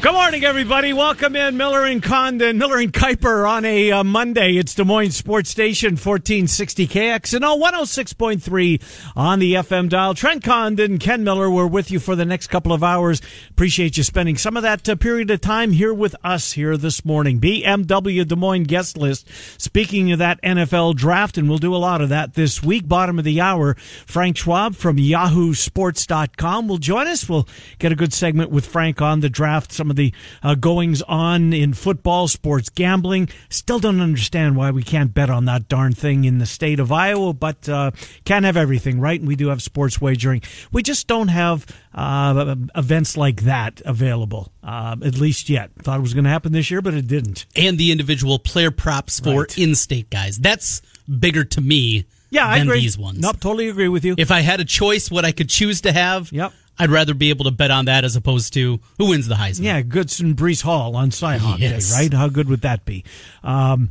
Good morning, everybody. Welcome in Miller and Condon, Miller and Kuiper on a uh, Monday. It's Des Moines Sports Station, 1460 KXNO, 106.3 on the FM dial. Trent Condon, Ken Miller, we're with you for the next couple of hours. Appreciate you spending some of that uh, period of time here with us here this morning. BMW Des Moines guest list. Speaking of that NFL draft, and we'll do a lot of that this week. Bottom of the hour, Frank Schwab from yahoosports.com will join us. We'll get a good segment with Frank on the draft, some of the uh, goings on in football, sports gambling. Still don't understand why we can't bet on that darn thing in the state of Iowa, but uh, can't have everything, right? And we do have sports wagering. We just don't have uh, events like that available, uh, at least yet. Thought it was going to happen this year, but it didn't. And the individual player props for Right. in-state guys. That's bigger to me Yeah, I agree. these ones. Nope, totally agree with you. If I had a choice, what I could choose to have, Yep. I'd rather be able to bet on that as opposed to who wins the Heisman. Yeah, Goodson Breece Hall on Cyhawk Yes. Day, right? How good would that be? Um,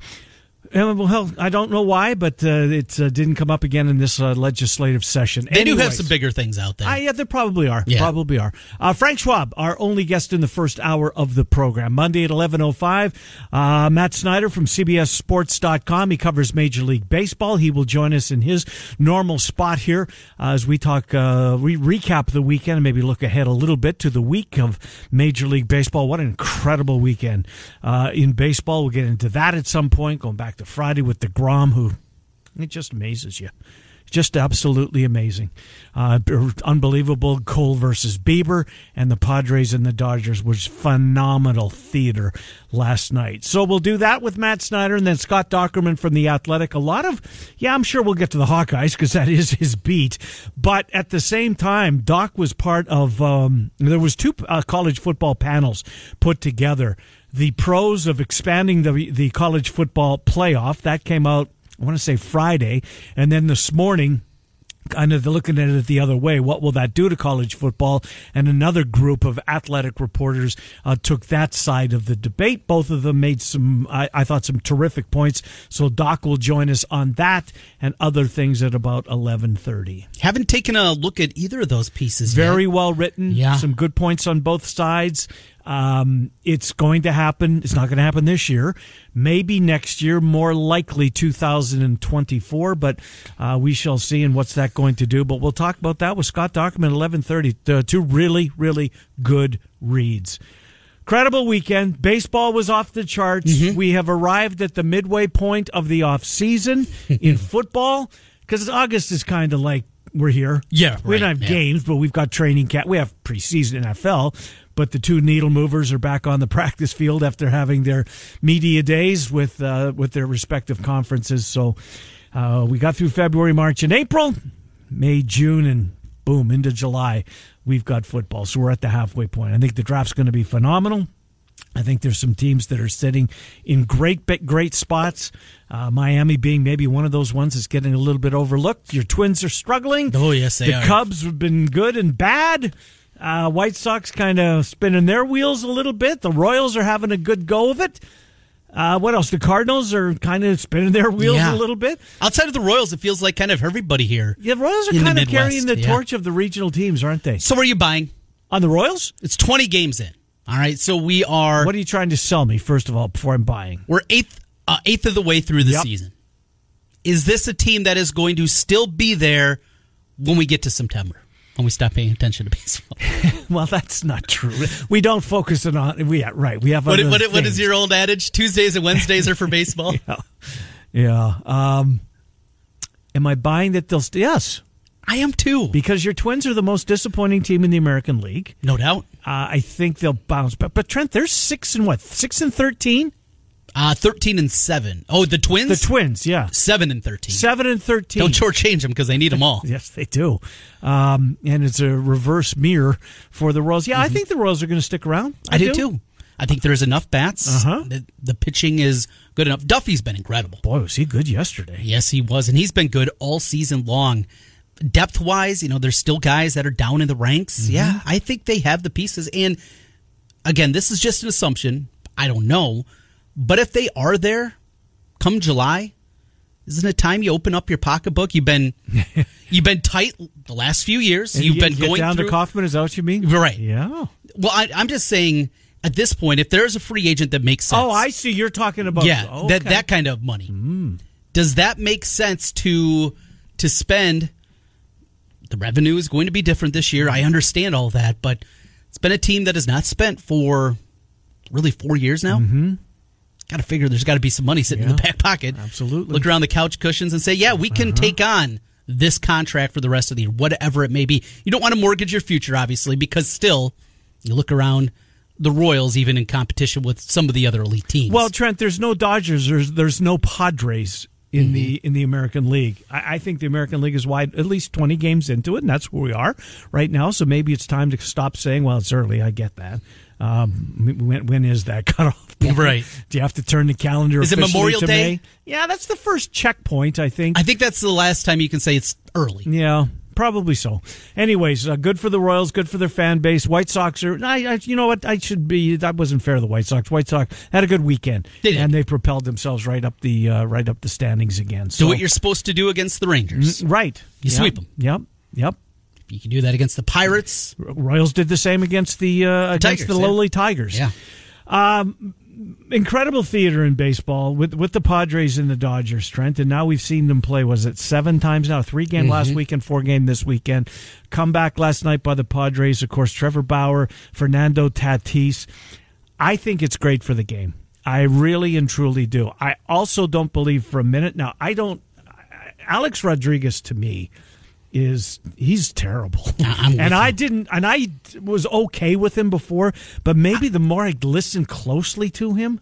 well, I don't know why, but uh, it uh, didn't come up again in this uh, legislative session. They do have some bigger things out there. Ah, yeah, there probably are. Yeah. Probably are. Uh, Frank Schwab, our only guest in the first hour of the program. Monday at 11.05, uh, Matt Snyder from CBSSports.com. He covers Major League Baseball. He will join us in his normal spot here uh, as we talk, uh, we recap the weekend and maybe look ahead a little bit to the week of Major League Baseball. What an incredible weekend uh, in baseball. We'll get into that at some point, going back to Friday with DeGrom, who it just amazes you. Just absolutely amazing. Uh, unbelievable Cole versus Bieber and the Padres and the Dodgers was phenomenal theater last night. So we'll do that with Matt Snyder and then Scott Dochterman from The Athletic. A lot of, yeah, I'm sure we'll get to the Hawkeyes because that is his beat. But at the same time, Doc was part of, um, there was two uh, college football panels put together. The pros of expanding the, the college football playoff, that came out I want to say Friday, and then this morning, kind of looking at it the other way. What will that do to college football? And another group of athletic reporters uh, took that side of the debate. Both of them made some, I, I thought, some terrific points. So Doc will join us on that and other things at about eleven thirty. Haven't taken a look at either of those pieces Very yet. well written. Yeah. Some good points on both sides. Um, it's going to happen. It's not going to happen this year. Maybe next year, more likely 2024, but uh, we shall see. And what's that going to do? But we'll talk about that with Scott Dochterman, 1130. Uh, two really, really good reads. Incredible weekend. Baseball was off the charts. Mm-hmm. We have arrived at the midway point of the off season in football because August is kind of like we're here. Yeah, we don't have yeah. games, but we've got training camp. We have preseason NFL, but the two needle movers are back on the practice field after having their media days with uh, with their respective conferences. So uh, we got through February, March, and April, May, June, and boom into July. We've got football, so we're at the halfway point. I think the draft's going to be phenomenal. I think there's some teams that are sitting in great, great spots. Uh, Miami being maybe one of those ones that's getting a little bit overlooked. Your Twins are struggling. Oh, yes, they the are. Cubs have been good and bad. Uh, White Sox kind of spinning their wheels a little bit. The Royals are having a good go of it. Uh, what else? The Cardinals are kind of spinning their wheels Yeah. a little bit. Outside of the Royals, it feels like kind of everybody here. Yeah, the Royals are kind of Midwest, carrying the yeah. torch of the regional teams, aren't they? So, are you buying? On the Royals? It's 20 games in. All right, so we are What are you trying to sell me, first of all, before I'm buying? we're eighth uh, eighth of the way through the Yep. season. Is this a team that is going to still be there when we get to September? When we stop paying attention to baseball? Well, that's not true. We don't focus on. We yeah, right. We have what, what, what is your old adage? Tuesdays and Wednesdays are for baseball. Yeah. Um, am I buying that they'll? St- yes, I am too, because your Twins are the most disappointing team in the American League. no doubt. Uh, I think they'll bounce back. But Trent, they're six and what? Six and thirteen. Uh, Thirteen and seven. Oh, the Twins. The Twins, yeah, Seven and thirteen. seven and thirteen. Don't shortchange them because they need them all. Yes, they do. Um, and it's a reverse mirror for the Royals. Yeah, I think the Royals are going to stick around. Mm-hmm. I do too. I think there's enough bats. Uh-huh. The, the pitching is good enough. Duffy's been incredible. Boy, was he good yesterday. Yes, he was, and he's been good all season long. Depth wise, you know, there's still guys that are down in the ranks. Mm-hmm. Yeah, I think they have the pieces. And again, this is just an assumption. I don't know. But if they are there come July, isn't it time you open up your pocketbook? You've been you've been tight the last few years. And You've you been get going down through to Kaufman. Is that what you mean? Right. Yeah. Well, I, I'm just saying at this point, if there's a free agent that makes sense, Oh, I see. You're talking about yeah, okay. that that kind of money. Does that make sense to to spend? The revenue is going to be different this year. I understand all that, but it's been a team that has not spent for really four years now. Mm-hmm. Got to figure there's got to be some money sitting in the back pocket. absolutely. Look around the couch cushions and say, yeah, we can uh-huh. take on this contract for the rest of the year, whatever it may be. You don't want to mortgage your future, obviously, because still, you look around the Royals, even in competition with some of the other elite teams. Well, Trent, there's no Dodgers. There's there's no Padres in the Mm-hmm. in the American League. I, I think the American League is wide, at least 20 games into it, and that's where we are right now. So maybe it's time to stop saying, "Well, it's early." I get that. Um, when when is that cutoff? point? Right. Do you have to turn the calendar? Is it Memorial to Day? May? Yeah, that's the first checkpoint. I think. I think that's the last time you can say it's early. Yeah, probably so. Anyways, uh, good for the Royals, good for their fan base. White Sox are, I, I, you know what? I should be. That wasn't fair to the White Sox. White Sox had a good weekend, They did. and they propelled themselves right up the uh, right up the standings again. So Do what you're supposed to do against the Rangers. right. You Yep. them. Yep. Yep. You can do that against the Pirates. Royals did the same against the uh, against Tigers, the yeah. lowly Tigers. Yeah. Incredible theater in baseball with with the Padres and the Dodgers, Trent. And now we've seen them play. Was it seven times now? Three game last mm-hmm. weekend, four game this weekend. Come back last night by the Padres. Of course, Trevor Bauer, Fernando Tatis. I think it's great for the game. I really and truly do. I also don't believe for a minute now. I don't. Alex Rodriguez to me is he's terrible. And I didn't and I was okay with him before, but maybe the more I listen closely to him,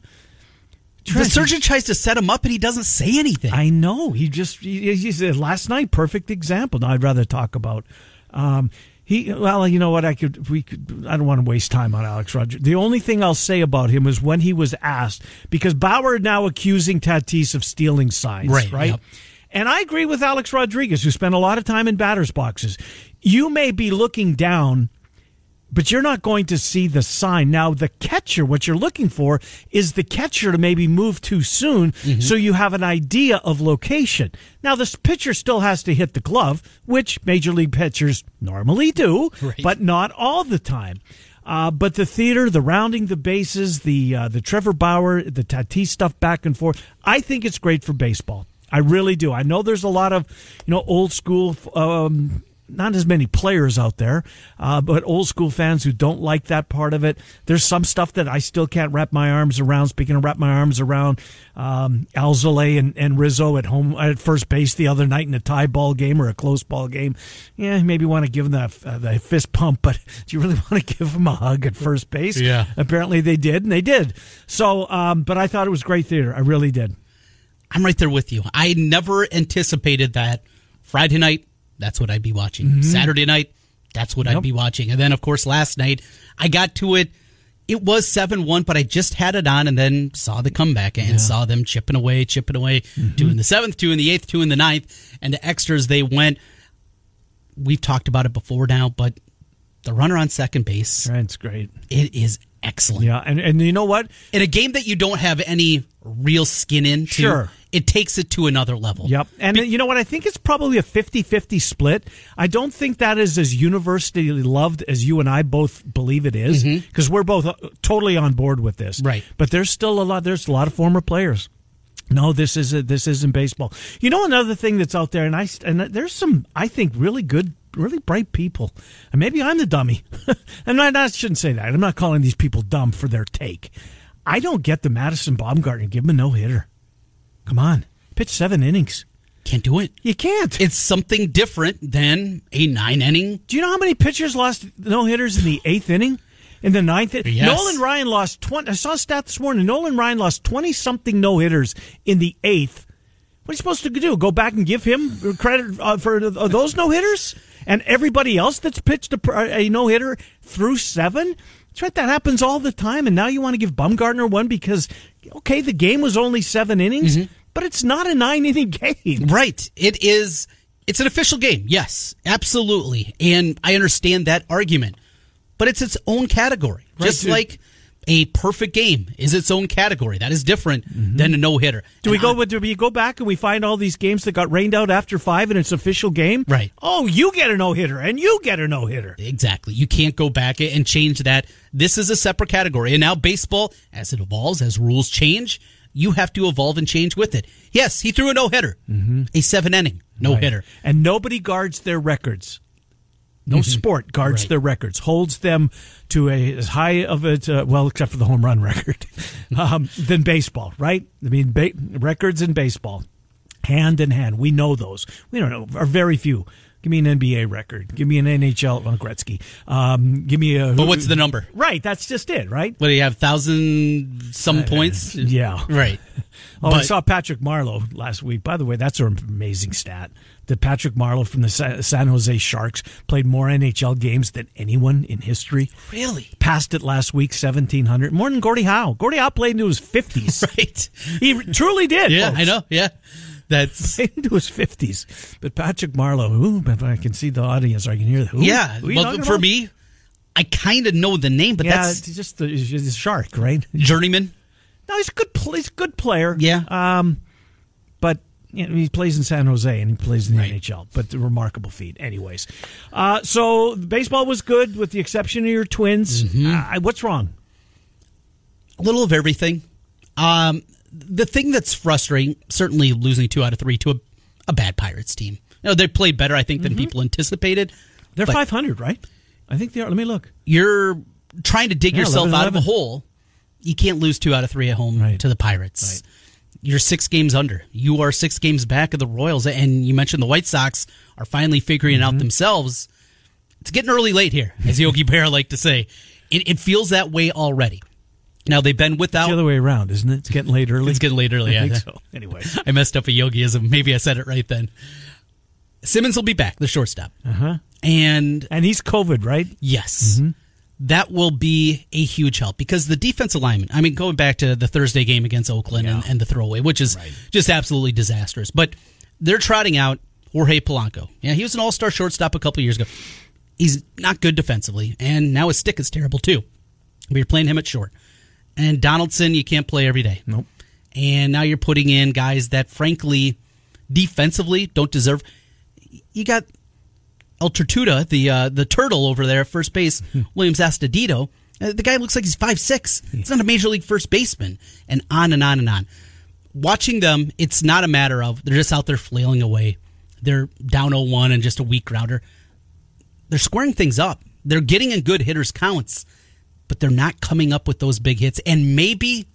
The surgeon tries to set him up and he doesn't say anything. I know he just he, he said last night perfect example. Now I'd rather talk about um he well you know what I could we could I don't want to waste time on Alex Rodriguez. The only thing I'll say about him is when he was asked because Bauer now accusing Tatis of stealing signs, Right, right? yep. And I agree with Alex Rodriguez who spent a lot of time in batters boxes. You may be looking down but you're not going to see the sign. Now, the catcher, what you're looking for is the catcher to maybe move too soon so you have an idea of location. Now, this pitcher still has to hit the glove, which major league pitchers normally do, Right. but not all the time. Uh, but the theater, the rounding the bases, the uh, the Trevor Bauer, the Tatis stuff back and forth, I think it's great for baseball. I really do. I know there's a lot of, you know, old school, um, not as many players out there, uh, but old school fans who don't like that part of it. There's some stuff that I still can't wrap my arms around. Speaking of wrap my arms around, um, Alzolay and, and Rizzo at home at first base the other night in a tie ball game or a close ball game. Yeah, maybe want to give them the, uh, the fist pump, but do you really want to give them a hug at first base? Yeah. Apparently they did, and they did. So, um, but I thought it was great theater. I really did. I'm right there with you. I never anticipated that Friday night, that's what I'd be watching. Mm-hmm. Saturday night, that's what Yep. I'd be watching. And then, of course, last night, I got to it. It was 7 1, but I just had it on and then saw the comeback and saw them chipping away, chipping away. Mm-hmm. Two in the seventh, two in the eighth, two in the ninth. And the extras, they went. We've talked about it before now, but the runner on second base, That's great. it is excellent. Yeah, and and you know what? In a game that you don't have any real skin in, Sure. It takes it to another level. Yep. And you know what? I think it's probably a 50 50 split. I don't think that is as universally loved as you and I both believe it is because we're both uh, totally on board with this. Right. But there's still a lot, there's a lot of former players. No, this is this isn't baseball. You know another thing that's out there, and I and there's some I think really good, really bright people, and maybe I'm the dummy. and I, I shouldn't say that. I'm not calling these people dumb for their take. I don't get the Madison Bumgarner give him a no hitter. Come on, pitch seven innings. Can't do it. You can't. It's something different than a nine inning. Do you know how many pitchers lost no hitters in the eighth inning? In the ninth, Yes. Nolan Ryan lost twenty. I saw a stat this morning. Nolan Ryan lost twenty something no hitters in the eighth. What are you supposed to do? Go back and give him credit uh, for th- those no hitters? and everybody else that's pitched a, a no hitter through seven. Trent, that happens all the time, and now you want to give Bumgarner one because okay, the game was only seven innings, Mm-hmm. but it's not a nine inning game. Right. It is. It's an official game. Yes, absolutely. And I understand that argument, but it's its own category. Right, Just dude. like a perfect game is its own category. That is different mm-hmm. than a no hitter. Do we go? Do we go back and we find all these games that got rained out after five and it's official game? Right. Oh, you get a no hitter and you get a no hitter. Exactly. You can't go back and change that. This is a separate category. And now baseball, as it evolves, as rules change, you have to evolve and change with it. Yes, he threw a no hitter, mm-hmm. a seven inning no hitter. and nobody guards their records. No sport guards Mm-hmm. Right. their records, holds them to a as high of a uh, well, except for the home run record, um, than baseball. Right? I mean, ba- records in baseball, hand in hand. We know those. We don't know are very few. Give me an NBA record. Give me an NHL. Well, Gretzky. Um, give me a. But what's the number? Right. That's just it. Right. What do you have? Thousand some points? Uh, Yeah. Right. Oh, I saw Patrick Marleau last week. By the way, that's an amazing stat. That Patrick Marleau from the San Jose Sharks played more NHL games than anyone in history. Really? Passed it last week, seventeen hundred, more than Gordie Howe. Gordie Howe played into his fifties. Right. he truly did. Yeah, folks. I know. Yeah. That's into his fifties. But Patrick Marleau, ooh, but I can see the audience. I can hear the who. yeah. Who Well, for about? me, I kind of know the name, but yeah, that's just the, a shark, right? journeyman. No, he's a good. He's a good player. Yeah. Um, but you know, he plays in San Jose and he plays in the Right. NHL. But a remarkable feat, anyways. Uh, so baseball was good, with the exception of your Twins. Mm-hmm. Uh, what's wrong? a little of everything. Um, the thing that's frustrating, certainly losing two out of three to a, a bad Pirates team. You know, they played better, I think, than people anticipated. They're five hundred, right? I think they are. Let me look. You're trying to dig Yeah, yourself 11, out of a hole. You can't lose two out of three at home Right. to the Pirates. You're six games under. You are six games back of the Royals. And you mentioned the White Sox are finally figuring it Mm-hmm. out themselves. It's getting early late here, as Yogi Bear like to say. It, it feels that way already. Now they've been It's without. the other way around, isn't it? It's getting late early. It's getting late early. I Yeah. think so. Anyway, I messed up a yogiism. Maybe I said it right then. Simmons will be back, the shortstop. uh-huh. And and he's COVID, right? yes, that will be a huge help because the defense alignment, I mean, going back to the Thursday game against Oakland and, Yeah. and the throwaway, which is just absolutely disastrous. But they're trotting out Jorge Polanco. Yeah, he was an all star shortstop a couple years ago. He's not good defensively, and now his stick is terrible too. But you're playing him at short. And Donaldson, you can't play every day. Nope. And now you're putting in guys that, frankly, defensively don't deserve. You got El Tortuga, the uh, the turtle over there at first base, Willians Astudillo. Uh, the guy looks like he's five six. He's not a major league first baseman, and on and on and on. Watching them, it's not a matter of they're just out there flailing away. They're down 0-1 and just a weak grounder. They're squaring things up. They're getting in good hitters counts, but they're not coming up with those big hits. And maybe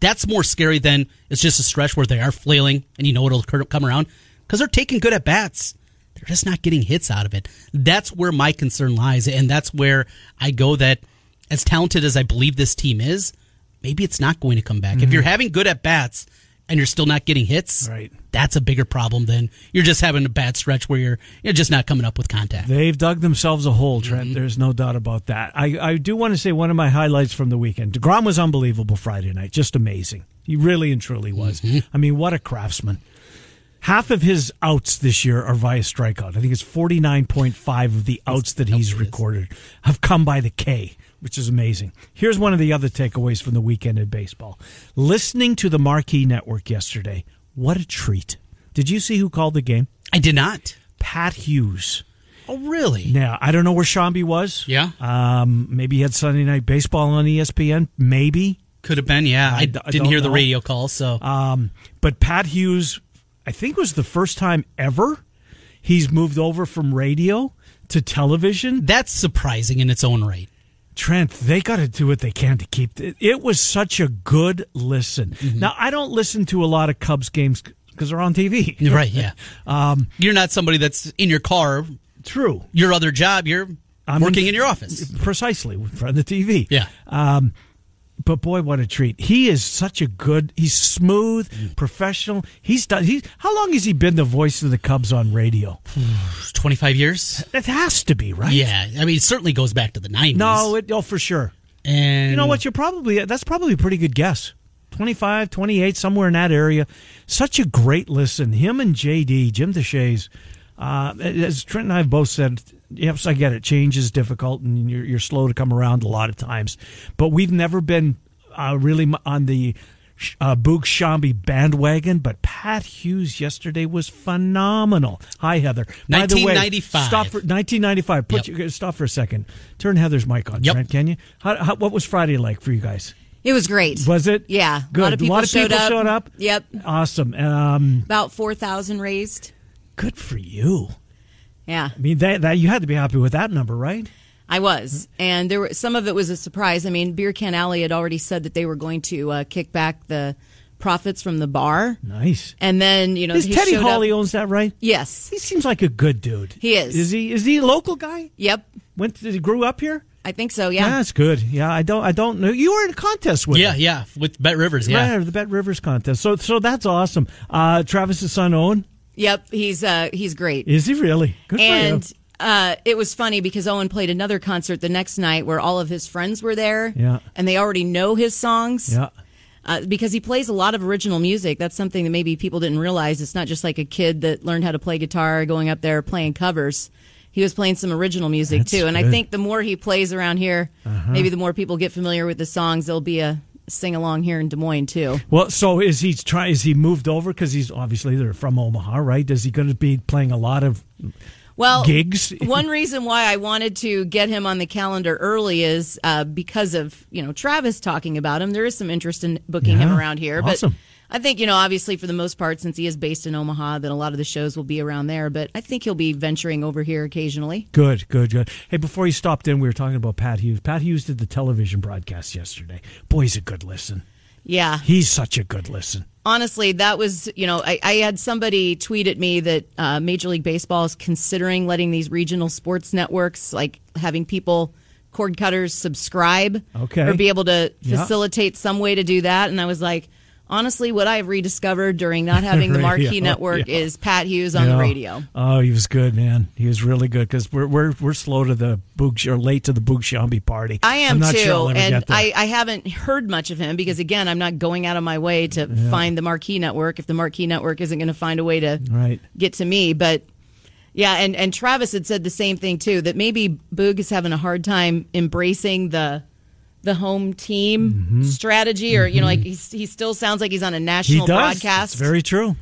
that's more scary than it's just a stretch where they are flailing and you know it'll come around because they're taking good at bats. They're just not getting hits out of it. That's where my concern lies, and that's where I go that as talented as I believe this team is, maybe it's not going to come back. If mm-hmm. you're having good at bats and you're still not getting hits, Right. that's a bigger problem than you're just having a bad stretch where you're you're just not coming up with contact. They've dug themselves a hole, Trent. Mm-hmm. There's no doubt about that. I, I do want to say one of my highlights from the weekend. DeGrom was unbelievable Friday night. Just amazing. He really and truly was. Mm-hmm. I mean, what a craftsman. Half of his outs this year are via strikeout. I think it's 49.5 of the outs that he's recorded have come by the K, which is amazing. Here's one of the other takeaways from the weekend in baseball. Listening to the Marquee Network yesterday, what a treat. Did you see who called the game? I did not. Pat Hughes. Oh, really? Now, I don't know where Sciambi was. Yeah. Um, maybe he had Sunday Night Baseball on ESPN. Maybe. Could have been. Yeah, I, d- I didn't don't hear the radio call. So Um, but Pat Hughes, I think was the first time ever he's moved over from radio to television. that's surprising in its own right. Trent, they got to do what they can to keep it. It was such a good listen. Mm-hmm. Now, I don't listen to a lot of Cubs games because they're on TV. Right. Yeah. Um, you're not somebody that's in your car. True. Your other job, you're I'm working in, your office. Precisely, in front of the TV. Yeah. Um, but boy, what a treat! He is such a good. He's smooth, professional. He's done. He how long has he been the voice of the Cubs on radio? Twenty five years. It has to be right. Yeah, I mean, it certainly goes back to the nineties. No, it, oh for sure. and You know what? You're probably that's probably a pretty good guess. 25, 28, somewhere in that area. Such a great listen. Him and JD, Jim Deshaies, uh, as Trent and I have both said, yes, I get it. Change is difficult and you're, you're slow to come around a lot of times. But we've never been uh, really on the uh, Boog Sciambi bandwagon. But Pat Hughes yesterday was phenomenal. Hi, Heather. By the way, 1995. Stop for 1995. Put Yep. your, stop for a second. Turn Heather's mic on, Yep. Trent, can you? How, how, what was Friday like for you guys? It was great. Was it? Yeah. Good. A lot of people, showed, up. showed up. Yep. Awesome. Um, About 4,000 raised. good for you. Yeah. I mean, that, that you had to be happy with that number, right? I was. And there were some of it was a surprise. I mean, Beer Can Alley had already said that they were going to uh, kick back the profits from the bar. Nice. And then, you know, Is he Teddy showed Hawley up. owns that, right? Yes. He seems like a good dude. He is. Is he? Is he a local guy? Yep. Went? To, he grew up here. I think so, yeah. that's good. Yeah, I don't. I don't know. You were in a contest with. Yeah, him. yeah, with Bet Rivers. Yeah, Right, the Bet Rivers contest. So, so that's awesome. Uh, Travis's son Owen. Yep. He's uh he's great. Is he really? Good and uh, it was funny because Owen played another concert the next night where all of his friends were there. Yeah. And they already know his songs. Yeah. Uh, because he plays a lot of original music. That's something that maybe people didn't realize. It's not just like a kid that learned how to play guitar, going up there playing covers. He was playing some original music That's too. And I think the more he plays around here, maybe the more people get familiar with the songs. There'll be a sing along here in Des Moines too. Well, so is he try? Is he moved over because he's obviously they're from Omaha, right? Is he going to be playing a lot of Well, gigs? one reason why I wanted to get him on the calendar early is uh, because of you know Travis talking about him. There is some interest in booking him around here, awesome. but I think you know obviously for the most part, since he is based in Omaha, that a lot of the shows will be around there. But I think he'll be venturing over here occasionally. Good, good, good. Hey, before you stopped in, we were talking about Pat Hughes. Pat Hughes did the television broadcast yesterday. Boy, he's a good listen. Yeah, He's such a good listen. honestly, that was you know I, I had somebody tweet at me that uh, Major League Baseball is considering letting these regional sports networks like having people cord cutters subscribe Okay. or be able to Yeah. facilitate some way to do that and I was like honestly what I've rediscovered during not having the marquee network yeah. is Pat Hughes on Yeah. the radio Oh, he was good, man. He was really good because we're we're we're slow to the Boog or late to the Boog Sciambi party. I am too, sure and. I, I haven't heard much of him because again, I'm not going out of my way to find the Marquee Network if the Marquee Network isn't going to find a way to right. get to me. But yeah, and and Travis had said the same thing too that maybe Boog is having a hard time embracing the the home team Mm-hmm. strategy, or you know, like he's, he still sounds like he's on a He national does. broadcast. It's very true.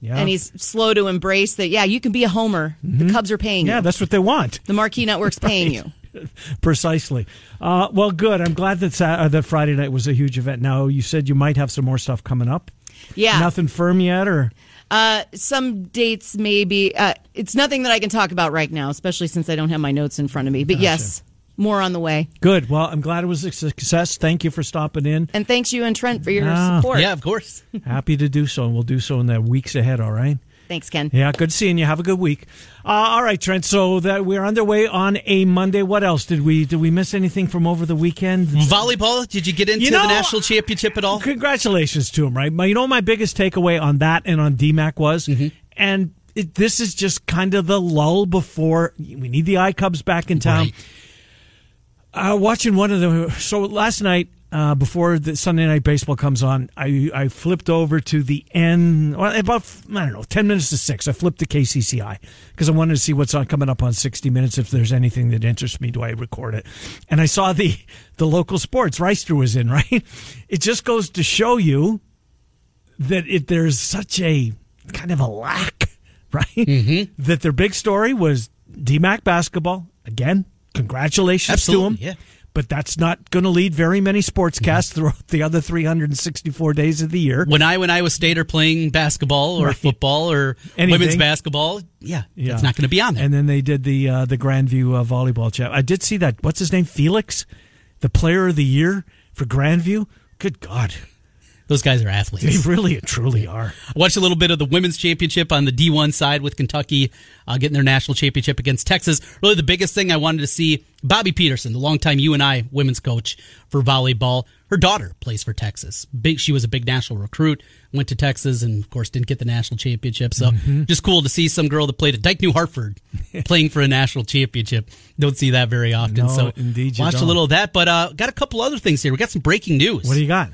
Yeah. and he's slow to embrace that. Yeah, you can be a homer. The Cubs are paying Mm-hmm. yeah, you. that's what they want. The Marquee Network's paying you. Precisely. Uh, well, good. I'm glad that uh, that Friday night was a huge event. Now you said you might have some more stuff coming up. Yeah. Nothing firm yet, or Uh, some dates maybe. Uh, it's nothing that I can talk about right now, especially since I don't have my notes in front of me. But yes, more on the way. good. Well, I'm glad it was a success. Thank you for stopping in. And thanks you and Trent for your Ah. support. yeah, of course. Happy to do so, and we'll do so in the weeks ahead. All right. Thanks, Ken. Yeah, good seeing you. Have a good week. Uh, all right, Trent. So that we're underway on a Monday. What else did we did we miss anything from over the weekend? Volleyball? Did you get into You know, the national championship at all? Congratulations to him, right? My- You know, my biggest takeaway on that and on DMACC was, Mm-hmm. and it, this is just kind of the lull before we need the I Cubs back in town. Right. Uh, watching one of the so last night uh, before the Sunday night baseball comes on, I I flipped over to the end well, about I don't know ten minutes to six. I flipped to KCCI because I wanted to see what's on coming up on sixty minutes. If there's anything that interests me, do I record it? And I saw the the local sports Reister was in. Right, it just goes to show you that it there's such a kind of a lack, right? Mm-hmm. That their big story was DMACC basketball. Again, congratulations Absolutely, to him. yeah. But that's not going to lead very many sportscasts throughout the other 364 days of the year. When I when Iowa State are playing basketball or Right. football or Anything. women's basketball, yeah, Yeah. it's not going to be on there. And then they did the uh, the Grandview uh, volleyball chat. I did see that. What's his name? Felix, the player of the year for Grandview. Good God. Those guys are athletes. They really and truly are. I watched a little bit of the women's championship on the D1 side with Kentucky uh, getting their national championship against Texas. Really, the biggest thing I wanted to see Bobbi Petersen, the longtime UNI women's coach for volleyball. Her daughter plays for Texas. Big, she was a big national recruit. Went to Texas and, of course, didn't get the national championship. So, Mm-hmm. just cool to see some girl that played at Dike-New Hartford playing for a national championship. Don't see that very often. No, so, indeed you watched a don't. little of that. But uh, got a couple other things here. We got some breaking news. What do you got?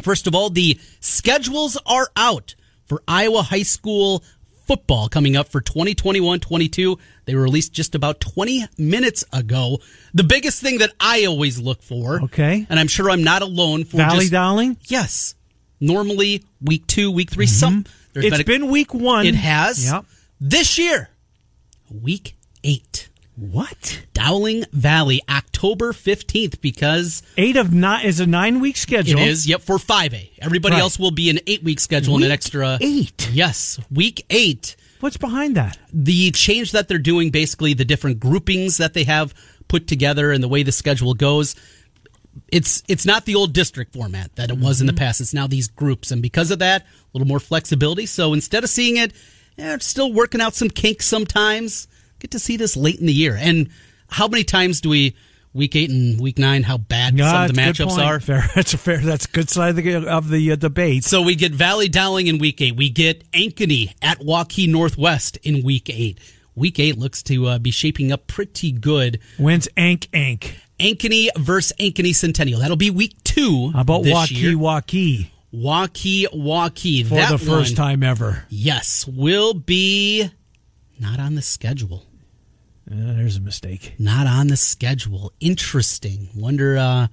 First of all, the schedules are out for Iowa high school football coming up for 2021-22. They were released just about 20 minutes ago. The biggest thing that I always look for, Okay. and I'm sure I'm not alone for Valley just, Dowling? Yes. Normally week 2, week 3 mm-hmm. some there's It's been, a- been week one. it has. Yep. This year, week 8. What? Dowling Valley, October 15th, because Eight of nine is a nine week schedule. is. Yep, for 5A. Everybody Right. else will be an eight week schedule and an extra. eight? Yes, week eight. What's behind that? The change that they're doing, basically, the different groupings that they have put together and the way the schedule goes. It's it's not the old district format that it was in the past. It's now these groups, and because of that, a little more flexibility. So instead of seeing it, eh, it's still working out some kinks sometimes. Get to see this late in the year. And how many times do we week eight and week nine? How bad some of the that's matchups are? Fair. That's a fair. That's a good side of the of the uh, debate. So we get Valley Dowling in week eight. We get Ankeny at Waukee Northwest in week eight. Week eight looks to uh, be shaping up pretty good. When's Ank Ank? Ankeny versus Ankeny Centennial. That'll be week two. How about this Waukee year. Waukee Waukee Waukee. for that the first one, time ever? Yes, will be not on the schedule. Uh, there's a mistake. Not on the schedule. Interesting. Wonder uh,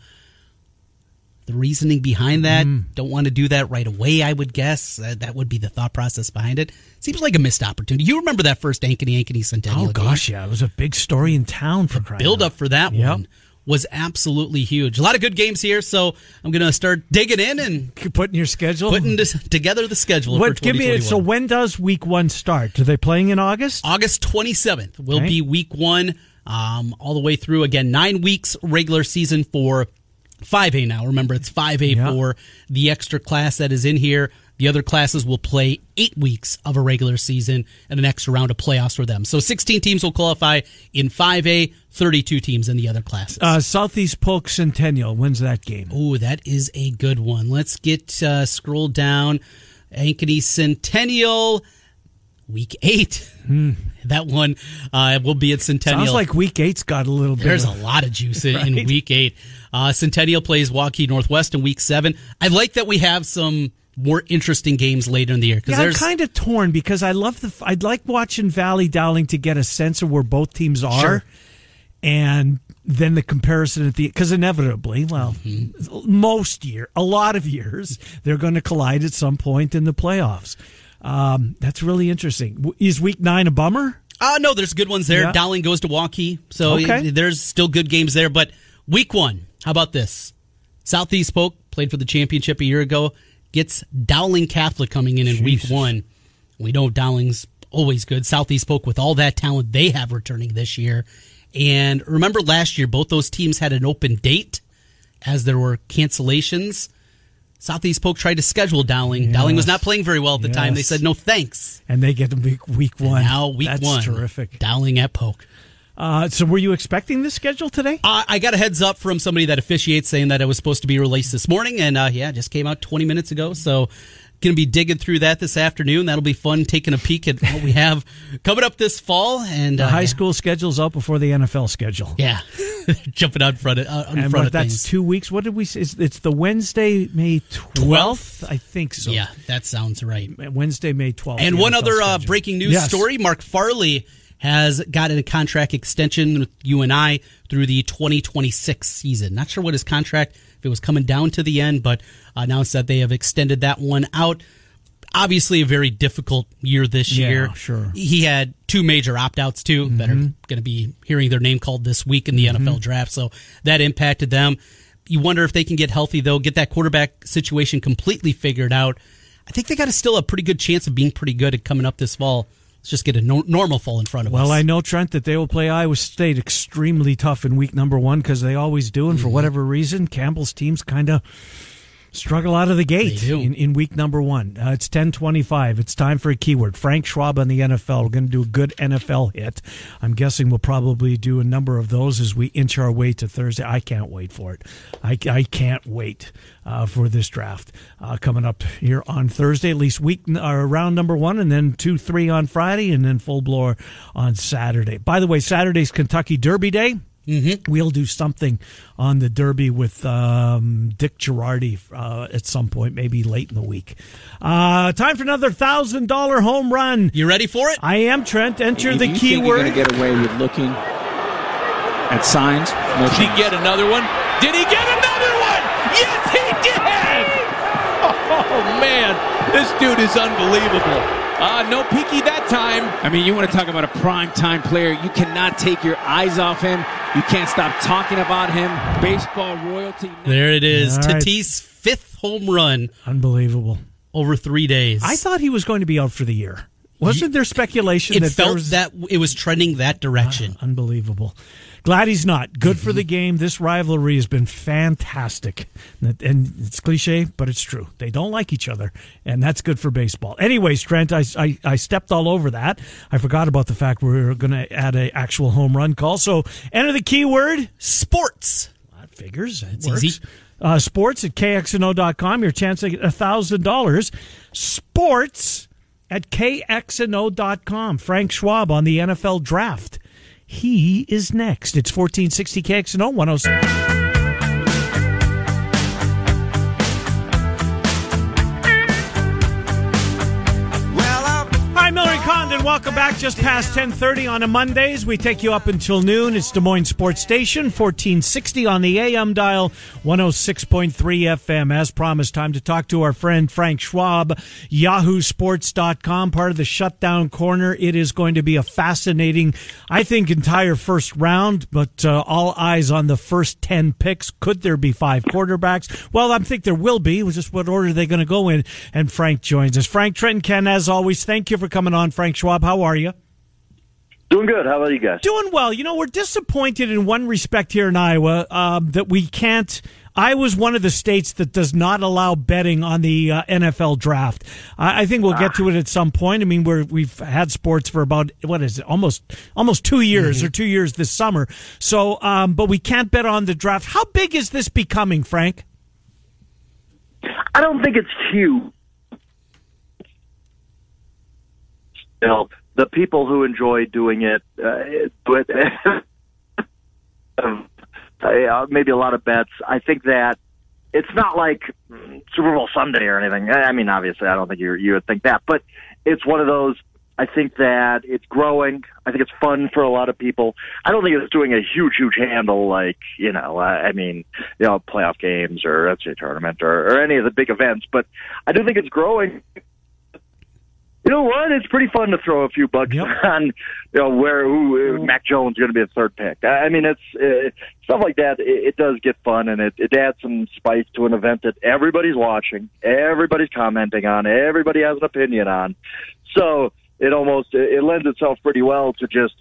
the reasoning behind that. Hmm. Don't want to do that right away, I would guess. Uh, that would be the thought process behind it. Seems like a missed opportunity. You remember that first Ankeny Ankeny Centennial Oh game? gosh, yeah, it was a big story in town for crying Build out up for that Yep. one was absolutely huge. A lot of good games here, so I'm going to start digging in and loud. Putting your schedule. putting this, together the schedule for what? Give me. So when does week one start? Are they playing in August? August 27th will Okay. be week one, um, all the way through. Again, nine weeks regular season for 5A now. Remember, it's 5A Yeah. for the extra class that is in here. The other classes will play eight weeks of a regular season and an extra round of playoffs for them. So 16 teams will qualify in 5A, 32 teams in the other classes. Uh, Southeast Polk Centennial. wins that game? Ooh, that is a good one. Let's get uh, scroll down. Ankeny Centennial, week eight. That one uh, will be at Centennial. Sounds like week eight's got a little bit. There's a lot of juice in, in week eight. Uh, Centennial plays Waukee Northwest in week seven. I like that we have some more interesting games later in the year because Yeah, I'm kind of torn because I love the. I'd like watching Valley Dowling to get a sense of where both teams are, Sure. and then the comparison at the because inevitably, well, Mm-hmm. most year, a lot of years, they're going to collide at some point in the playoffs. Um, that's really interesting. Is Week Nine a bummer? Uh, no, there's good ones there. Yeah. Dowling goes to Waukee, so Okay. there's still good games there. But week one, how about this? Southeast Polk played for the championship a year ago. Gets Dowling Catholic coming in in week one. We know Dowling's always good. Southeast Polk with all that talent they have returning this year. And remember last year, both those teams had an open date as there were cancellations. Southeast Polk tried to schedule Dowling. Dowling was not playing very well at the time. They said no thanks. And they get to week week one. Now week that's one, terrific. Dowling at Polk. Uh, so, were you expecting this schedule today? Uh, I got a heads up from somebody that officiates saying that it was supposed to be released this morning, and uh, yeah, it just came out 20 minutes ago. So, going to be digging through that this afternoon. That'll be fun taking a peek at what we have coming up this fall. And The uh, high yeah. school schedule's out before the NFL schedule. yeah, jumping out in front of uh, in And front of that's things. two weeks. What did we say? It's, the Wednesday, May 12th, I think so. yeah, that sounds right. Wednesday, May 12th. And one NFL other uh, breaking news Yes. story: Mark Farley has gotten a contract extension with UNI through the 2026 season. Not sure what his contract, if it was coming down to the end, but announced that they have extended that one out. Obviously, a very difficult year this Yeah, year. sure. He had two major opt outs, too, that are Mm-hmm. going to be hearing their name called this week in the NFL draft. So that impacted them. You wonder if they can get healthy, though, get that quarterback situation completely figured out. I think they got a still a pretty good chance of being pretty good at coming up this fall. Let's just get a no- normal fall in front of us. Well, I know, Trent, that they will play Iowa State extremely tough in week number one because they always do. And for Mm-hmm. whatever reason, Campbell's team's kind of struggle out of the gate in, in week number one. Uh, it's ten twenty five. It's time for a keyword. Frank Schwab on the NFL. We're going to do a good NFL hit. I'm guessing we'll probably do a number of those as we inch our way to Thursday. I can't wait for it. I, I can't wait uh, for this draft uh, coming up here on Thursday. At least week or round number one, and then two, three on Friday, and then full blower on Saturday. By the way, Saturday's Kentucky Derby Day. Mm-hmm. We'll do something on the Derby with um, Dick Girardi uh, at some point, maybe late in the week. Uh, time for another thousand dollar home run. You ready for it? I am Trent. Enter If the you think you're going to get away with looking at signs, no Did he chance. get another one? Did he get another one? Yes, he did! Oh, man. This dude is unbelievable. Uh, no peeky that time. I mean, you want to talk about a prime time player. You cannot take your eyes off him. You can't stop talking about him. Baseball royalty. There it is. All right. Tatis' fifth home run Unbelievable. over three days. I thought he was going to be out for the year. Wasn't there speculation it that there felt was that it was trending that direction. Unbelievable. Glad he's not. Good for the game. This rivalry has been fantastic. And it's cliche, but it's true. They don't like each other, and that's good for baseball. Anyways, Trent, I, I, I stepped all over that. I forgot about the fact we were going to add an actual home run call. So enter the keyword Sports. that figures. It's easy. Uh, sports at kxno.com. Your chance to get $1,000. Sports at kxno.com. Frank Schwab on the NFL draft. He is next. It's 1460 KXNO 106. And Welcome back. Just past 1030 on a Mondays. We take you up until noon. It's Des Moines Sports Station, 1460 on the AM dial, 106.3 FM. As promised, time to talk to our friend Frank Schwab, yahoosports.com, part of the shutdown corner. It is going to be a fascinating, I think, entire first round, but uh, all eyes on the first 10 picks. Could there be five quarterbacks? Well, I think there will be. Just what order are they going to go in? And Frank joins us. Frank Trenton Ken, as always, thank you for coming on, Frank Schwab. Rob, how are you? Doing good. How about you guys? Doing well. You know, we're disappointed in one respect here in Iowa um, that we can't. I was one of the states that does not allow betting on the uh, NFL draft. I, I think we'll get to it at some point. I mean, we're, we've had sports for about what is it, almost almost two years or two years this summer. So, um, but we can't bet on the draft. How big is this becoming, Frank? I don't think it's huge. You know, the people who enjoy doing it, uh, with uh, maybe a lot of bets. I think that it's not like Super Bowl Sunday or anything. I mean, obviously, I don't think you you would think that, but it's one of those. I think that it's growing. I think it's fun for a lot of people. I don't think it's doing a huge, huge handle like you know. Uh, I mean, you know, playoff games or NCAA tournament or, or any of the big events. But I do think it's growing. You know what? It's pretty fun to throw a few bucks Yep. on, you know, where who Mac Jones is going to be the third pick. I I mean, it's uh, stuff like that. It, it does get fun, and it, it adds some spice to an event that everybody's watching, everybody's commenting on, everybody has an opinion on. So it almost it, it lends itself pretty well to just,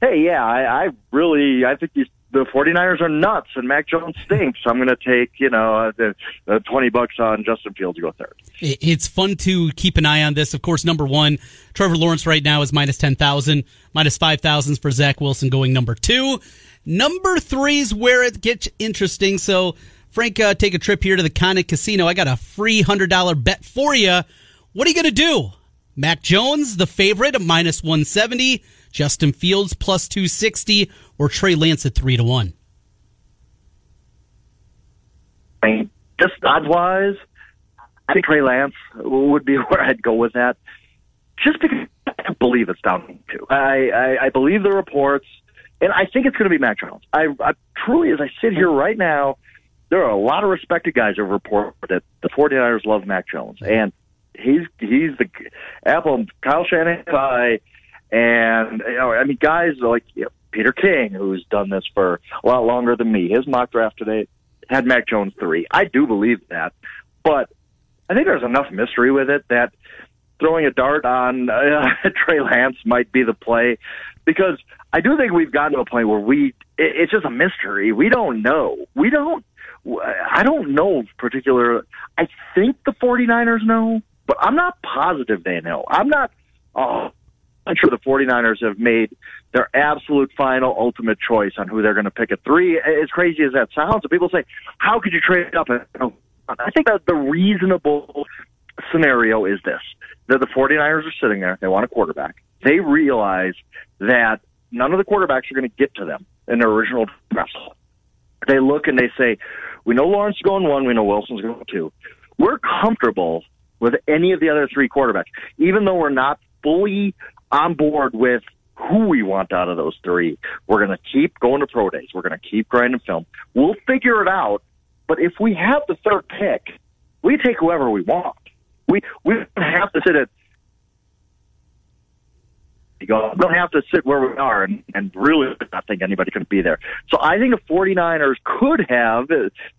hey, yeah, I, I really I think these the 49ers are nuts and Mac Jones stinks. I'm going to take you know uh, the, the 20 bucks on Justin Fields to go third. It's fun to keep an eye on this. Of course, number one, Trevor Lawrence right now is minus 10,000, minus 5,000 for Zach Wilson going number two. Number three is where it gets interesting. So, Frank, uh, take a trip here to the Connick Casino. I got a free $100 bet for you. What are you going to do? Mac Jones, the favorite, minus 170. Justin Fields, plus 260. Or Trey Lance at 3 to 1. I mean, just odds wise, I think Trey Lance would be where I'd go with that. Just because I believe it's down to. I, I, I believe the reports, and I think it's going to be Mac Jones. I, I truly, as I sit here right now, there are a lot of respected guys who report that the 49ers love Mac Jones, and he's he's the Apple Kyle Shanahan guy, and you know, I mean, guys like you know, Peter King, who's done this for a lot longer than me. His mock draft today had Mac Jones three. I do believe that, but I think there's enough mystery with it that throwing a dart on uh, Trey Lance might be the play because I do think we've gotten to a point where we it, it's just a mystery. We don't know. We don't I don't know particular. I think the 49ers know, but I'm not positive they know. I'm not. Oh, I'm sure the 49ers have made their absolute final ultimate choice on who they're going to pick at three. As crazy as that sounds, and people say, "How could you trade up?" I think that the reasonable scenario is this: that the 49ers are sitting there, they want a quarterback. They realize that none of the quarterbacks are going to get to them in their original draft. They look and they say, "We know Lawrence is going one, we know Wilson's going two. We're comfortable with any of the other three quarterbacks, even though we're not fully on board with who we want out of those three. We're going to keep going to pro days. We're going to keep grinding film. We'll figure it out. But if we have the third pick, we take whoever we want. We we don't have to sit at you go, we don't have to sit where we are and, and really not think anybody can be there. So I think the 49ers could have,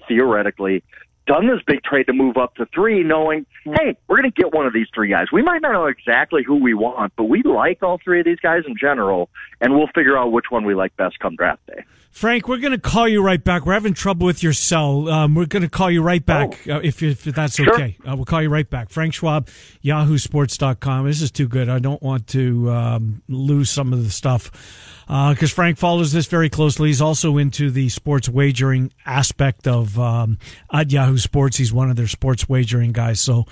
theoretically, done this big trade to move up to three, knowing, hey, we're going to get one of these three guys. We might not know exactly who we want, but we like all three of these guys in general, and we'll figure out which one we like best come draft day. Frank, we're going to call you right back. We're having trouble with your cell. Um, we're going to call you right back oh. uh, if, if that's sure. okay. Uh, we'll call you right back. Frank Schwab, yahoosports.com. This is too good. I don't want to um, lose some of the stuff because uh, Frank follows this very closely. He's also into the sports wagering aspect of um, at Yahoo Sports. He's one of their sports wagering guys. So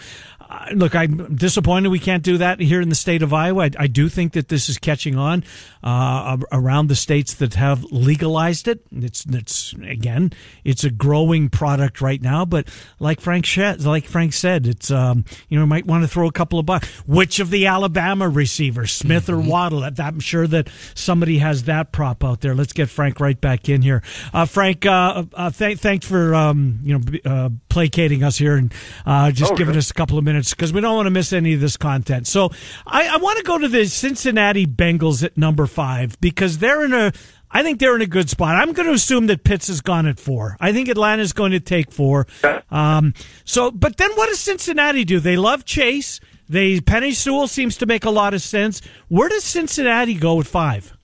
look, I'm disappointed we can't do that here in the state of Iowa. I, I do think that this is catching on uh, around the states that have legalized it. It's it's again, it's a growing product right now. But like Frank said, like Frank said, it's um, you know might want to throw a couple of bucks. Which of the Alabama receivers, Smith mm-hmm. or Waddle? I'm sure that somebody has that prop out there. Let's get Frank right back in here. Uh, Frank, uh, uh th- thanks for um, you know uh, placating us here and uh, just oh, giving us a couple of minutes because we don't want to miss any of this content. So I, I want to go to the Cincinnati Bengals at number five because they're in a. I think they're in a good spot. I'm going to assume that Pitts has gone at four. I think Atlanta's going to take four. Um, so, but then what does Cincinnati do? They love Chase. They Penei Sewell seems to make a lot of sense. Where does Cincinnati go at five?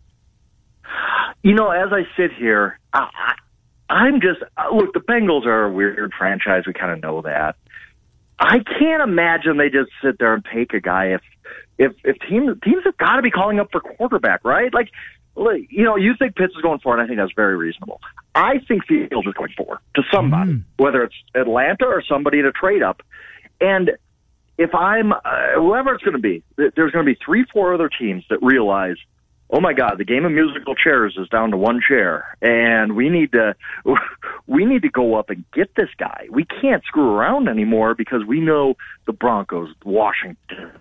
You know, as I sit here, I, I'm just look. The Bengals are a weird franchise. We kind of know that. I can't imagine they just sit there and take a guy if if if teams teams have got to be calling up for quarterback, right? Like, you know, you think Pitts is going for it. I think that's very reasonable. I think Fields is going for to somebody, mm. whether it's Atlanta or somebody to trade up. And if I'm uh, whoever it's going to be, there's going to be three, four other teams that realize oh my god the game of musical chairs is down to one chair and we need to we need to go up and get this guy we can't screw around anymore because we know the broncos washington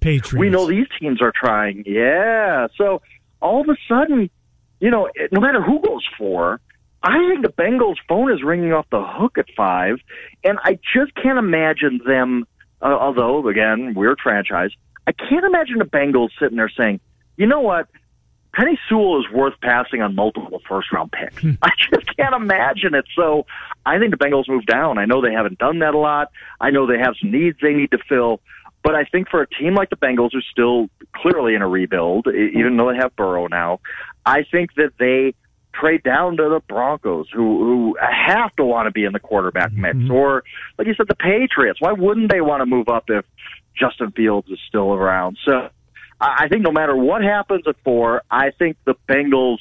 Patriots. we know these teams are trying yeah so all of a sudden you know no matter who goes for I think the Bengals' phone is ringing off the hook at five, and I just can't imagine them. Uh, although, again, weird franchise, I can't imagine the Bengals sitting there saying, you know what? Penei Sewell is worth passing on multiple first round picks. Hmm. I just can't imagine it. So I think the Bengals move down. I know they haven't done that a lot. I know they have some needs they need to fill. But I think for a team like the Bengals, who's still clearly in a rebuild, even though they have Burrow now, I think that they trade down to the Broncos, who who have to want to be in the quarterback mix, mm-hmm. or like you said, the Patriots. Why wouldn't they want to move up if Justin Fields is still around? So I think no matter what happens at four, I think the Bengals.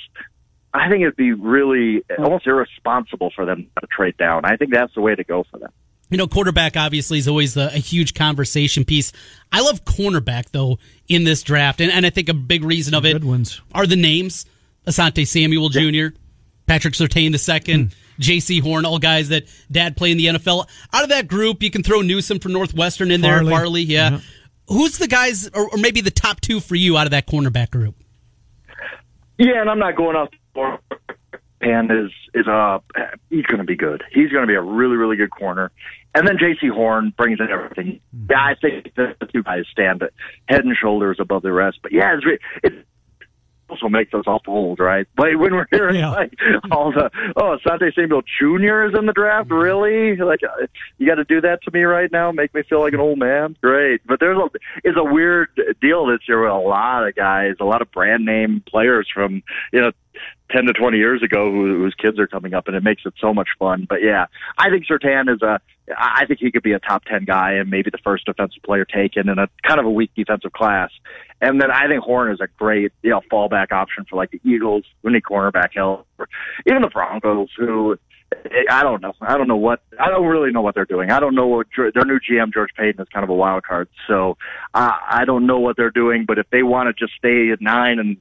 I think it'd be really almost irresponsible for them to trade down. I think that's the way to go for them. You know, quarterback obviously is always a, a, huge conversation piece. I love cornerback though in this draft, and, and I think a big reason of it are the names: Asante Samuel Jr., Patrick Surtain II, hmm. Jaycee Horn, all guys that dad play in the NFL. Out of that group, you can throw Newsome for Northwestern in Farley. there, Farley, yeah. Uh-huh who's the guys, or, or, maybe the top two for you out of that cornerback group? Yeah, and I'm not going off. And is is uh he's going to be good. He's going to be a really really good corner. And then Jaycee Horn brings in everything. Yeah, I think the two guys stand head and shoulders above the rest. But yeah, it's, it's also makes us all old, right? But when we're hearing yeah. like all the oh, Sante Samuel Jr. is in the draft, really? Like uh, you got to do that to me right now, make me feel like an old man. Great, but there's a it's a weird deal this year with a lot of guys, a lot of brand name players from you know 10 to 20 years ago who, whose kids are coming up and it makes it so much fun. But yeah, I think Surtain is a, I think he could be a top 10 guy and maybe the first defensive player taken in a kind of a weak defensive class. And then I think Horn is a great, you know, fallback option for like the Eagles, need cornerback help, or even the Broncos who, I don't know. I don't know what. I don't really know what they're doing. I don't know what their new GM George Paton is kind of a wild card. So uh, I don't know what they're doing. But if they want to just stay at nine and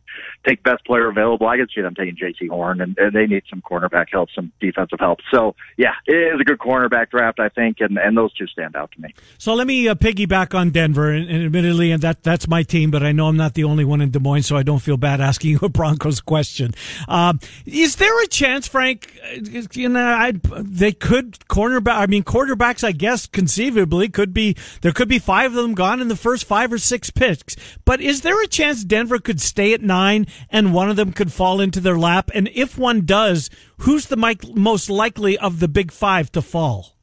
take best player available, I can see them taking Jaycee Horn, and, and they need some cornerback help, some defensive help. So yeah, it is a good cornerback draft, I think, and and those two stand out to me. So let me uh, piggyback on Denver, and, and admittedly, and that that's my team, but I know I'm not the only one in Des Moines, so I don't feel bad asking you a Broncos question. Uh, is there a chance, Frank? Uh, you know, I, they could cornerback. I mean, quarterbacks. I guess conceivably could be there. Could be five of them gone in the first five or six picks. But is there a chance Denver could stay at nine and one of them could fall into their lap? And if one does, who's the most likely of the big five to fall?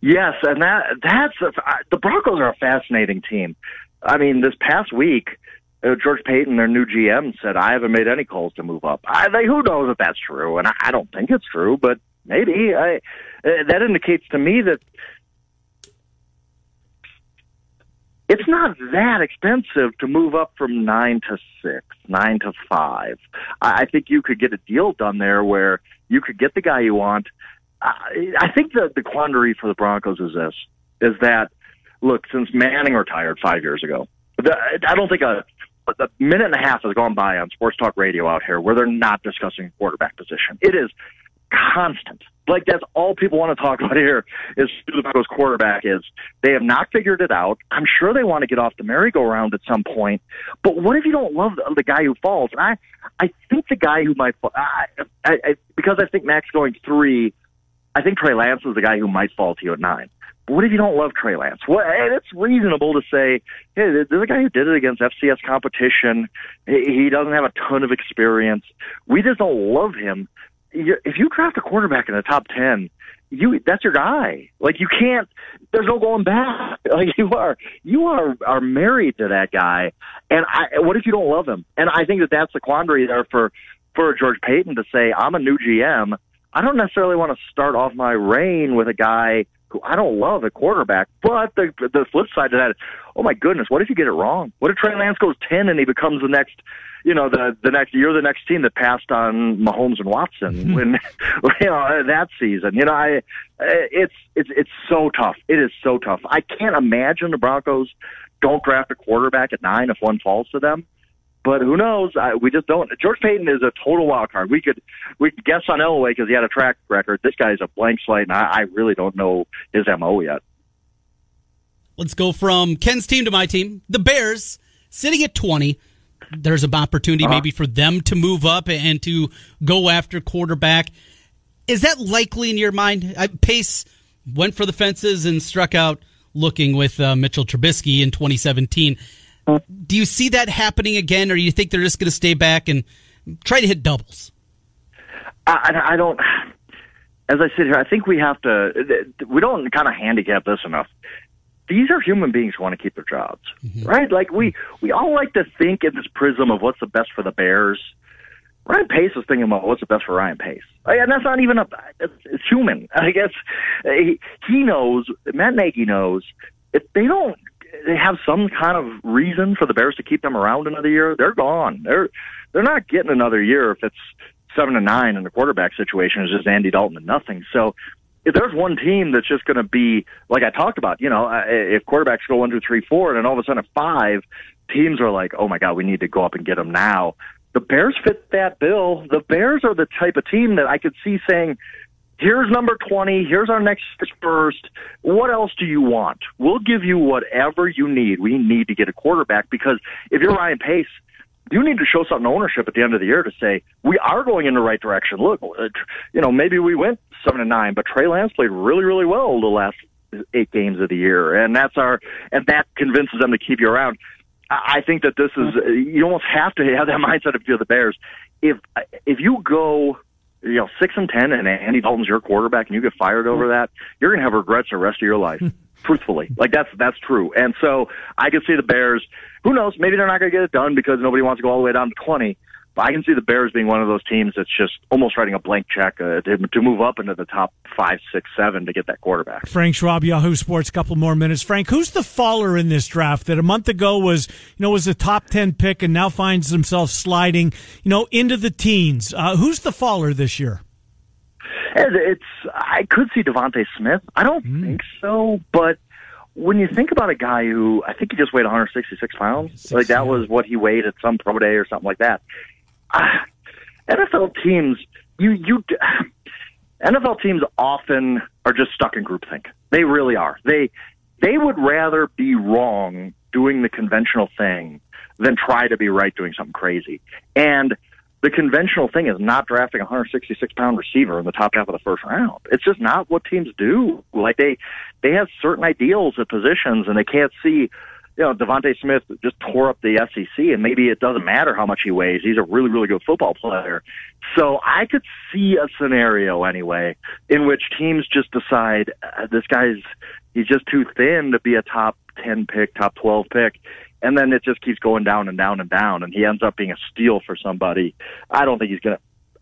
Yes, and that that's the Broncos are a fascinating team. I mean, this past week uh, George Paton, their new GM, said, I haven't made any calls to move up. I think who knows if that's true, and I, I don't think it's true, but maybe. I, uh, that indicates to me that it's not that expensive to move up from nine to six, nine to five. I think you could get a deal done there where you could get the guy you want. I think the the quandary for the Broncos is this: is that look, since Manning retired five years ago, I don't think a but the minute and a half has gone by on sports talk radio out here where they're not discussing quarterback position. It is constant. Like that's all people want to talk about here is who the Broncos quarterback is. They have not figured it out. I'm sure they want to get off the merry-go-round at some point. But what if you don't love the, guy who falls? And I, I think the guy who might fall, I, I, I, because I think Max going three. I think Trey Lance is the guy who might fall to you at nine what if you don't love Trey Lance? Well, and it's reasonable to say, hey, there's a guy who did it against FCS competition. He doesn't have a ton of experience. We just don't love him. If you draft a quarterback in the top ten, you that's your guy. Like you can't. There's no going back. Like you are, you are are married to that guy. And I, what if you don't love him? And I think that that's the quandary there for for George Paton to say, I'm a new GM. I don't necessarily want to start off my reign with a guy who I don't love at quarterback. But the the flip side to that, is, oh my goodness, what if you get it wrong? What if Trey Lance goes ten and he becomes the next, you know, the the next year, the next team that passed on Mahomes and Watson mm-hmm. when, you know, that season. You know, I it's it's it's so tough. It is so tough. I can't imagine the Broncos don't draft a quarterback at nine if one falls to them. But who knows? I, we just don't. George Paton is a total wild card. We could we could guess on Elway because he had a track record. This guy's a blank slate, and I, I really don't know his mo yet. Let's go from Ken's team to my team. The Bears sitting at twenty. There's an opportunity uh-huh. maybe for them to move up and to go after quarterback. Is that likely in your mind? I, Pace went for the fences and struck out looking with uh, Mitchell Trubisky in 2017 do you see that happening again, or do you think they're just going to stay back and try to hit doubles? I, I don't. As I sit here, I think we have to. We don't kind of handicap this enough. These are human beings who want to keep their jobs, mm-hmm. right? Like we we all like to think in this prism of what's the best for the Bears. Ryan Pace is thinking about what's the best for Ryan Pace, and that's not even a. It's, it's human. I guess he, he knows. Matt Nagy knows if they don't they have some kind of reason for the Bears to keep them around another year, they're gone. They're they're not getting another year if it's seven to nine and the quarterback situation is just Andy Dalton and nothing. So if there's one team that's just going to be like I talked about, you know, if quarterbacks go one, two, three, four, and then all of a sudden at five, teams are like, oh my god, we need to go up and get them now. The Bears fit that bill. The Bears are the type of team that I could see saying, here's number 20, here's our next first. What else do you want? We'll give you whatever you need. We need to get a quarterback because if you're Ryan Pace, you need to show something ownership at the end of the year to say we are going in the right direction. Look, uh, you know, maybe we went seven and nine, but Trey Lance played really, really well the last eight games of the year, and that's our and that convinces them to keep you around. I think that this is you almost have to have that mindset if you're the Bears. If if you go you know six and ten, and Andy Dalton's your quarterback, and you get fired over that, you're going to have regrets the rest of your life. truthfully, like that's that's true. And so I could see the Bears. Who knows? Maybe they're not going to get it done because nobody wants to go all the way down to twenty. I can see the Bears being one of those teams that's just almost writing a blank check uh, to, to move up into the top five, six, seven to get that quarterback. Frank Schwab, Yahoo Sports. A couple more minutes. Frank, who's the faller in this draft that a month ago was you know was a top ten pick and now finds himself sliding you know into the teens? Uh, who's the faller this year? It's I could see DeVonta Smith. I don't mm. think so, but when you think about a guy who I think he just weighed 166 pounds, like that was what he weighed at some pro day or something like that. Uh, NFL teams, you you NFL teams often are just stuck in groupthink. They really are. They they would rather be wrong doing the conventional thing than try to be right doing something crazy. And the conventional thing is not drafting a 166 pound receiver in the top half of the first round. It's just not what teams do. Like they they have certain ideals at positions, and they can't see. You know, DeVonta Smith just tore up the SEC, and maybe it doesn't matter how much he weighs. He's a really, really good football player. So I could see a scenario anyway in which teams just decide uh, this guy's he's just too thin to be a top ten pick, top twelve pick, and then it just keeps going down and down and down, and he ends up being a steal for somebody. I don't think he's gonna.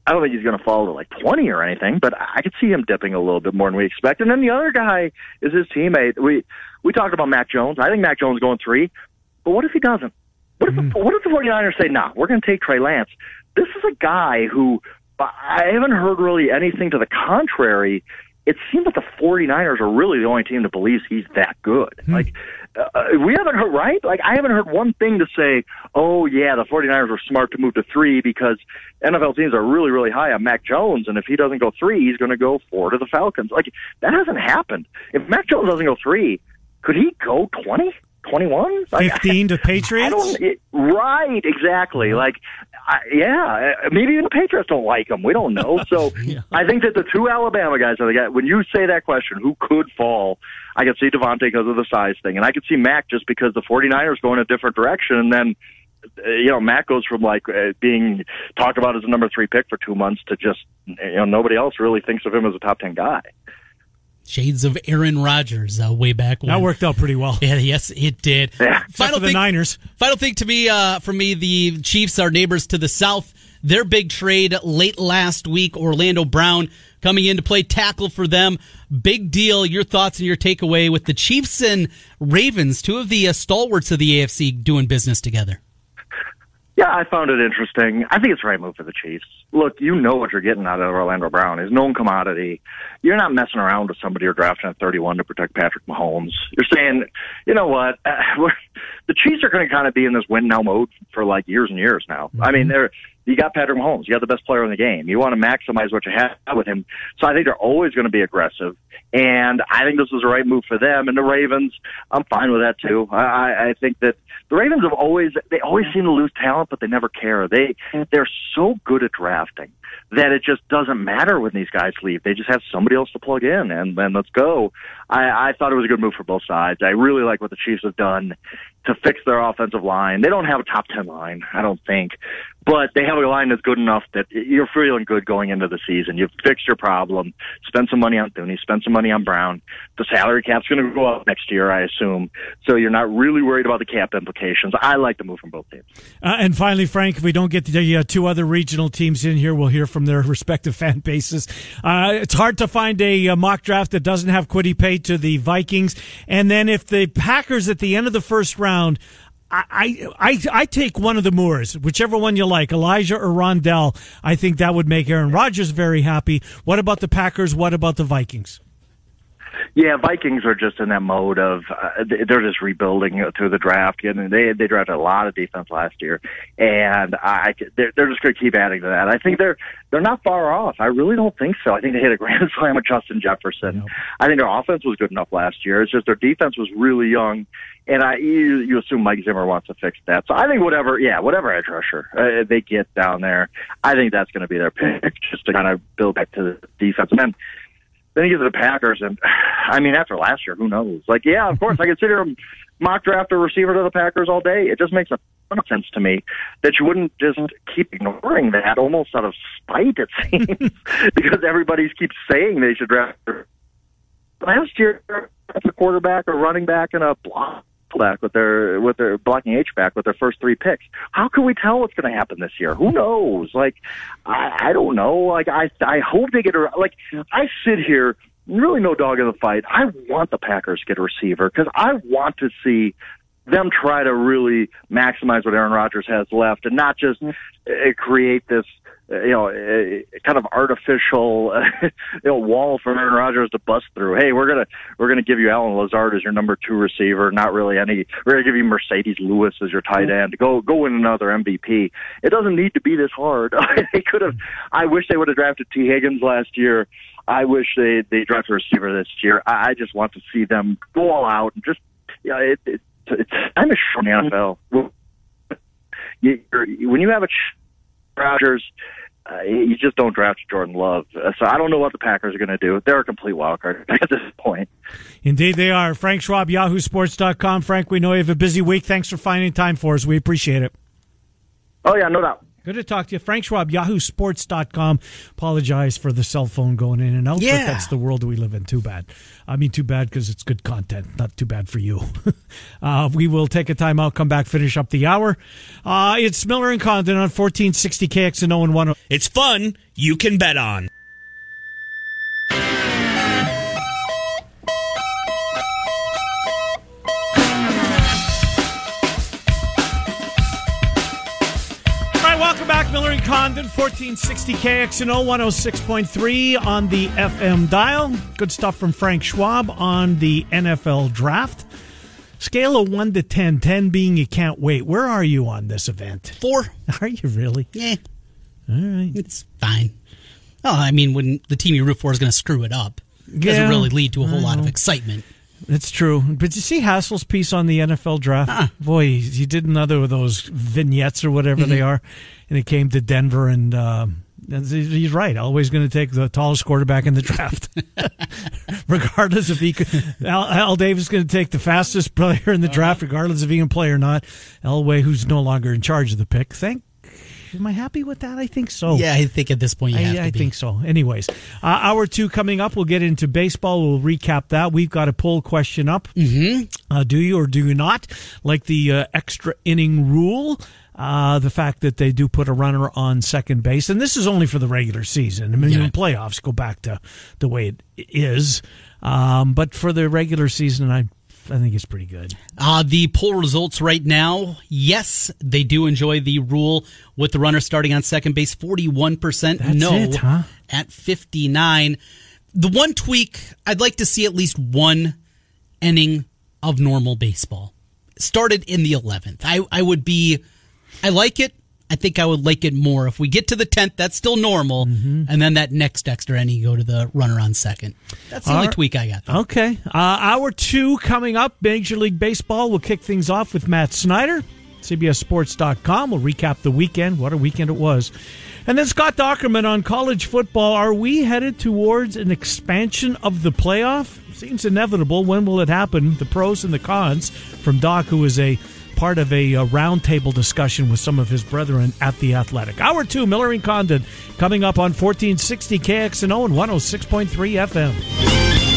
I don't think he's going to fall to like 20 or anything, but I could see him dipping a little bit more than we expect. And then the other guy is his teammate. We we talked about Mac Jones. I think Mac Jones going three, but what if he doesn't? What if, mm. what if the 49ers say, nah, we're going to take Trey Lance? This is a guy who I haven't heard really anything to the contrary. It seems like the 49ers are really the only team that believes he's that good. Mm. Like, uh, we haven't heard right? Like i haven't heard one thing to say oh yeah the 49ers were smart to move to three because nfl teams are really really high on mac jones and if he doesn't go three he's going to go four to the falcons. Like that hasn't happened. If mac jones doesn't go three could he go 20 21 15 to patriots? It, right exactly. Like I, yeah, maybe even the Patriots don't like him. We don't know. So yeah. I think that the two Alabama guys are the guy. When you say that question, who could fall? I could see DeVonta because of the size thing, and I could see Mac just because the 49ers go in a different direction, and then uh, you know Mac goes from like uh, being talked about as a number three pick for two months to just you know nobody else really thinks of him as a top ten guy. Shades of Aaron Rodgers uh, way back when. That worked out pretty well. Yeah, yes, it did. Yeah. Final thing, the Niners. Final thing to me, uh, for me, the Chiefs, our neighbors to the south, their big trade late last week, Orlando Brown coming in to play tackle for them. Big deal. Your thoughts and your takeaway with the Chiefs and Ravens, two of the uh, stalwarts of the AFC doing business together. Yeah, I found it interesting. I think it's the right move for the Chiefs. Look, you know what you're getting out of Orlando Brown. He's known commodity. You're not messing around with somebody you're drafting at 31 to protect Patrick Mahomes. You're saying, you know what? Uh, the Chiefs are going to kind of be in this win now mode for like years and years now. Mm-hmm. I mean, they're you got Patrick Mahomes. You got the best player in the game. You want to maximize what you have with him. So I think they're always going to be aggressive. And I think this was the right move for them. And the Ravens, I'm fine with that too. I, I think that the Ravens have always, they always seem to lose talent, but they never care. They, they're so good at drafting that it just doesn't matter when these guys leave. They just have somebody else to plug in and then let's go. I, I thought it was a good move for both sides. I really like what the Chiefs have done to fix their offensive line. They don't have a top 10 line, I don't think, but they have a line that's good enough that you're feeling good going into the season. You've fixed your problem. Spend some money on Thuney, spend some money on Brown. The salary cap's going to go up next year, I assume. So you're not really worried about the cap implications. I like the move from both teams. Uh, and finally, Frank, if we don't get the uh, two other regional teams in here, we'll hear from their respective fan bases. Uh, it's hard to find a, a, uh, mock draft that doesn't have Kwity Paye to the Vikings. And then if the Packers at the end of the first round I, I I take one of the Moores, whichever one you like, Elijah or Rondale. I think that would make Aaron Rodgers very happy. What about the Packers? What about the Vikings? Yeah, Vikings are just in that mode of uh, they're just rebuilding through the draft, and they they drafted a lot of defense last year, and I they're, they're just going to keep adding to that. I think they're they're not far off. I really don't think so. I think they hit a grand slam with Justin Jefferson. Yep. I think their offense was good enough last year. It's just their defense was really young, and I you, you assume Mike Zimmer wants to fix that. So I think whatever, yeah, whatever edge rusher uh, they get down there, I think that's going to be their pick, just to kind of build back to the defense. And then then you get to the Packers, and I mean, after last year, who knows? Like, yeah, of course, I consider him mock draft a receiver to the Packers all day. It just makes a ton of sense to me that you wouldn't just keep ignoring that almost out of spite, it seems, because everybody keeps saying they should draft. Last year, a quarterback, a running back, and a block back with their with their blocking H back with their first three picks. How can we tell what's going to happen this year? Who knows? Like, I, I don't know. Like, I I hope they get a like. I sit here really no dog in the fight. I want the Packers to get a receiver because I want to see them try to really maximize what Aaron Rodgers has left and not just uh, create this you know, uh, kind of artificial, uh, you know, wall for Aaron Rodgers to bust through. Hey, we're gonna we're gonna give you Allen Lazard as your number two receiver. Not really any. We're gonna give you Marcedes Lewis as your tight end. Go go win another MVP. It doesn't need to be this hard. they could have. I wish they would have drafted Tee Higgins last year. I wish they they drafted a receiver this year. I, I just want to see them go all out and just. Yeah, you know, it, it, it's time short in the NFL. You, when you have a Rodgers, uh, you just don't draft Jordan Love. Uh, so I don't know what the Packers are going to do. They're a complete wild card at this point. Indeed, they are. Frank Schwab, YahooSports.com. Frank, we know you have a busy week. Thanks for finding time for us. We appreciate it. Oh, yeah, no doubt. Good to talk to you. Frank Schwab, yahoosports.com. Apologize for the cell phone going in and out, yeah. but that's the world we live in. Too bad. I mean, too bad because it's good content. Not too bad for you. uh, we will take a time out, come back, finish up the hour. Uh, it's Miller and Condon on 1460 KXNO and 10. It's fun you can bet on. Condon, 1460 KXNO 106.3 on the FM dial. Good stuff from Frank Schwab on the NFL draft. Scale of 1 to 10, 10 being you can't wait. Where are you on this event? Four. Are you really? Yeah. All right. It's fine. Oh, I mean, when the team you root for is going to screw it up, it doesn't really lead to a whole lot of excitement. It's true. But you see Hassel's piece on the NFL draft? Uh-uh. Boy, he did another of those vignettes or whatever they are. And it came to Denver, and um, he's right. Always going to take the tallest quarterback in the draft. regardless if he could. Al, Al Davis is going to take the fastest player in the draft, regardless if he can play or not. Elway, who's no longer in charge of the pick. Thank. Am I happy with that? I think so. Yeah, I think at this point you have I, to I be. think so. Anyways, uh, hour two coming up. We'll get into baseball. We'll recap that. We've got a poll question up. Mm-hmm. Uh, do you or do you not like the uh, extra inning rule? Uh, the fact that they do put a runner on second base, and this is only for the regular season. I mean, Yeah. playoffs go back to the way it is. Um, but for the regular season, I I think it's pretty good. Uh, the poll results right now, yes, they do enjoy the rule with the runner starting on second base. 41% That's no it, huh? at 59. The one tweak, I'd like to see at least one inning of normal baseball. Started in the 11th. I, I would be, I like it. I think I would like it more. If we get to the 10th, that's still normal. Mm-hmm. And then that next extra inning, you go to the runner on second. That's the All only right. tweak I got. though. Okay. Uh, hour two coming up. Major League Baseball. We'll kick things off with Matt Snyder, CBSSports.com. We'll recap the weekend. What a weekend it was. And then Scott Dochterman on college football. Are we headed towards an expansion of the playoff? Seems inevitable. When will it happen? The pros and the cons from Doc, who is a part of a, uh roundtable discussion with some of his brethren at the Athletic. Hour two, Miller and Condon, coming up on 1460 KXNO and 106.3 FM.